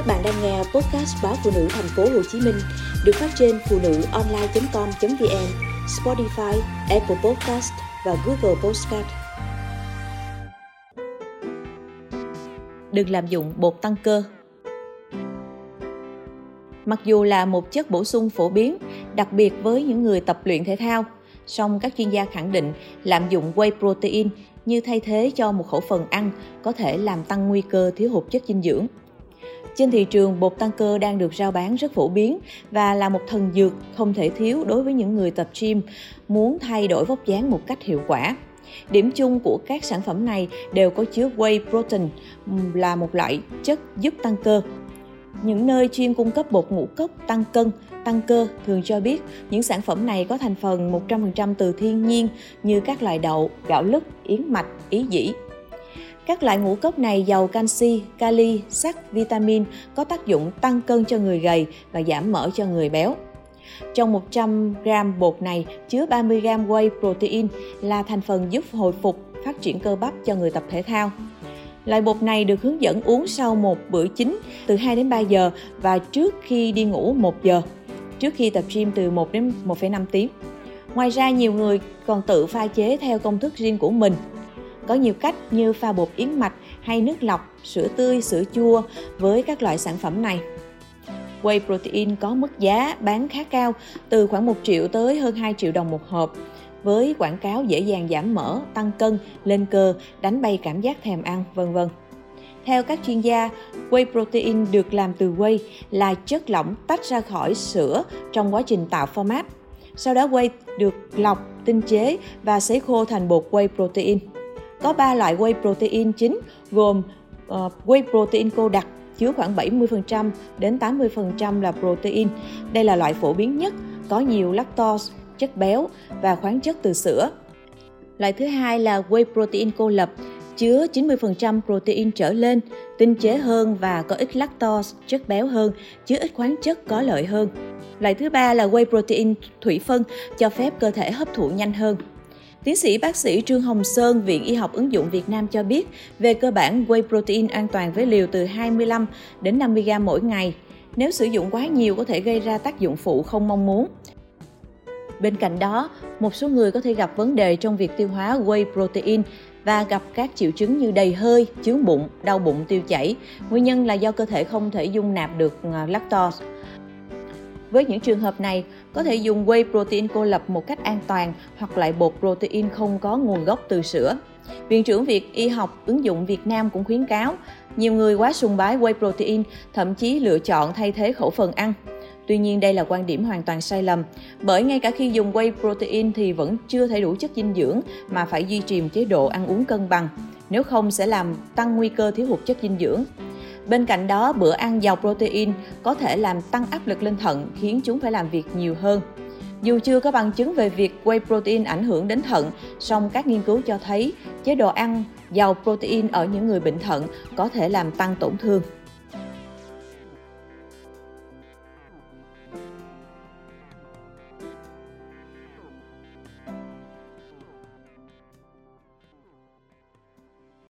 Các bạn đang nghe podcast báo phụ nữ thành phố Hồ Chí Minh được phát trên phụ nữ online.com.vn, Spotify, Apple Podcast và Google Podcast. Đừng làm dụng bột tăng cơ. Mặc dù là một chất bổ sung phổ biến, đặc biệt với những người tập luyện thể thao, song các chuyên gia khẳng định lạm dụng whey protein như thay thế cho một khẩu phần ăn có thể làm tăng nguy cơ thiếu hụt chất dinh dưỡng. Trên thị trường, bột tăng cơ đang được rao bán rất phổ biến và là một thần dược không thể thiếu đối với những người tập gym muốn thay đổi vóc dáng một cách hiệu quả. Điểm chung của các sản phẩm này đều có chứa whey protein là một loại chất giúp tăng cơ. Những nơi chuyên cung cấp bột ngũ cốc tăng cân, tăng cơ thường cho biết những sản phẩm này có thành phần 100% từ thiên nhiên như các loại đậu, gạo lứt, yến mạch, ý dĩ, các loại ngũ cốc này giàu canxi, kali, sắt, vitamin có tác dụng tăng cân cho người gầy và giảm mỡ cho người béo. Trong 100 g bột này chứa 30 g whey protein là thành phần giúp hồi phục, phát triển cơ bắp cho người tập thể thao. Loại bột này được hướng dẫn uống sau một bữa chính từ 2 đến 3 giờ và trước khi đi ngủ 1 giờ, trước khi tập gym từ 1 đến 1,5 tiếng. Ngoài ra nhiều người còn tự pha chế theo công thức riêng của mình có nhiều cách như pha bột yến mạch hay nước lọc, sữa tươi, sữa chua với các loại sản phẩm này. Whey protein có mức giá bán khá cao, từ khoảng 1 triệu tới hơn 2 triệu đồng một hộp, với quảng cáo dễ dàng giảm mỡ, tăng cân, lên cơ, đánh bay cảm giác thèm ăn, vân vân. Theo các chuyên gia, whey protein được làm từ whey là chất lỏng tách ra khỏi sữa trong quá trình tạo format. Sau đó whey được lọc, tinh chế và sấy khô thành bột whey protein. Có 3 loại whey protein chính gồm uh, whey protein cô đặc chứa khoảng 70% đến 80% là protein. Đây là loại phổ biến nhất, có nhiều lactose, chất béo và khoáng chất từ sữa. Loại thứ hai là whey protein cô lập, chứa 90% protein trở lên, tinh chế hơn và có ít lactose, chất béo hơn, chứa ít khoáng chất có lợi hơn. Loại thứ ba là whey protein thủy phân, cho phép cơ thể hấp thụ nhanh hơn. Tiến sĩ bác sĩ Trương Hồng Sơn, Viện Y học ứng dụng Việt Nam cho biết, về cơ bản whey protein an toàn với liều từ 25 đến 50 g mỗi ngày. Nếu sử dụng quá nhiều có thể gây ra tác dụng phụ không mong muốn. Bên cạnh đó, một số người có thể gặp vấn đề trong việc tiêu hóa whey protein và gặp các triệu chứng như đầy hơi, chướng bụng, đau bụng, tiêu chảy. Nguyên nhân là do cơ thể không thể dung nạp được à, lactose. Với những trường hợp này, có thể dùng whey protein cô lập một cách an toàn hoặc loại bột protein không có nguồn gốc từ sữa. Viện trưởng Viện Y học ứng dụng Việt Nam cũng khuyến cáo, nhiều người quá sùng bái whey protein, thậm chí lựa chọn thay thế khẩu phần ăn. Tuy nhiên đây là quan điểm hoàn toàn sai lầm, bởi ngay cả khi dùng whey protein thì vẫn chưa thể đủ chất dinh dưỡng mà phải duy trì một chế độ ăn uống cân bằng, nếu không sẽ làm tăng nguy cơ thiếu hụt chất dinh dưỡng. Bên cạnh đó, bữa ăn giàu protein có thể làm tăng áp lực lên thận, khiến chúng phải làm việc nhiều hơn. Dù chưa có bằng chứng về việc whey protein ảnh hưởng đến thận, song các nghiên cứu cho thấy chế độ ăn giàu protein ở những người bệnh thận có thể làm tăng tổn thương.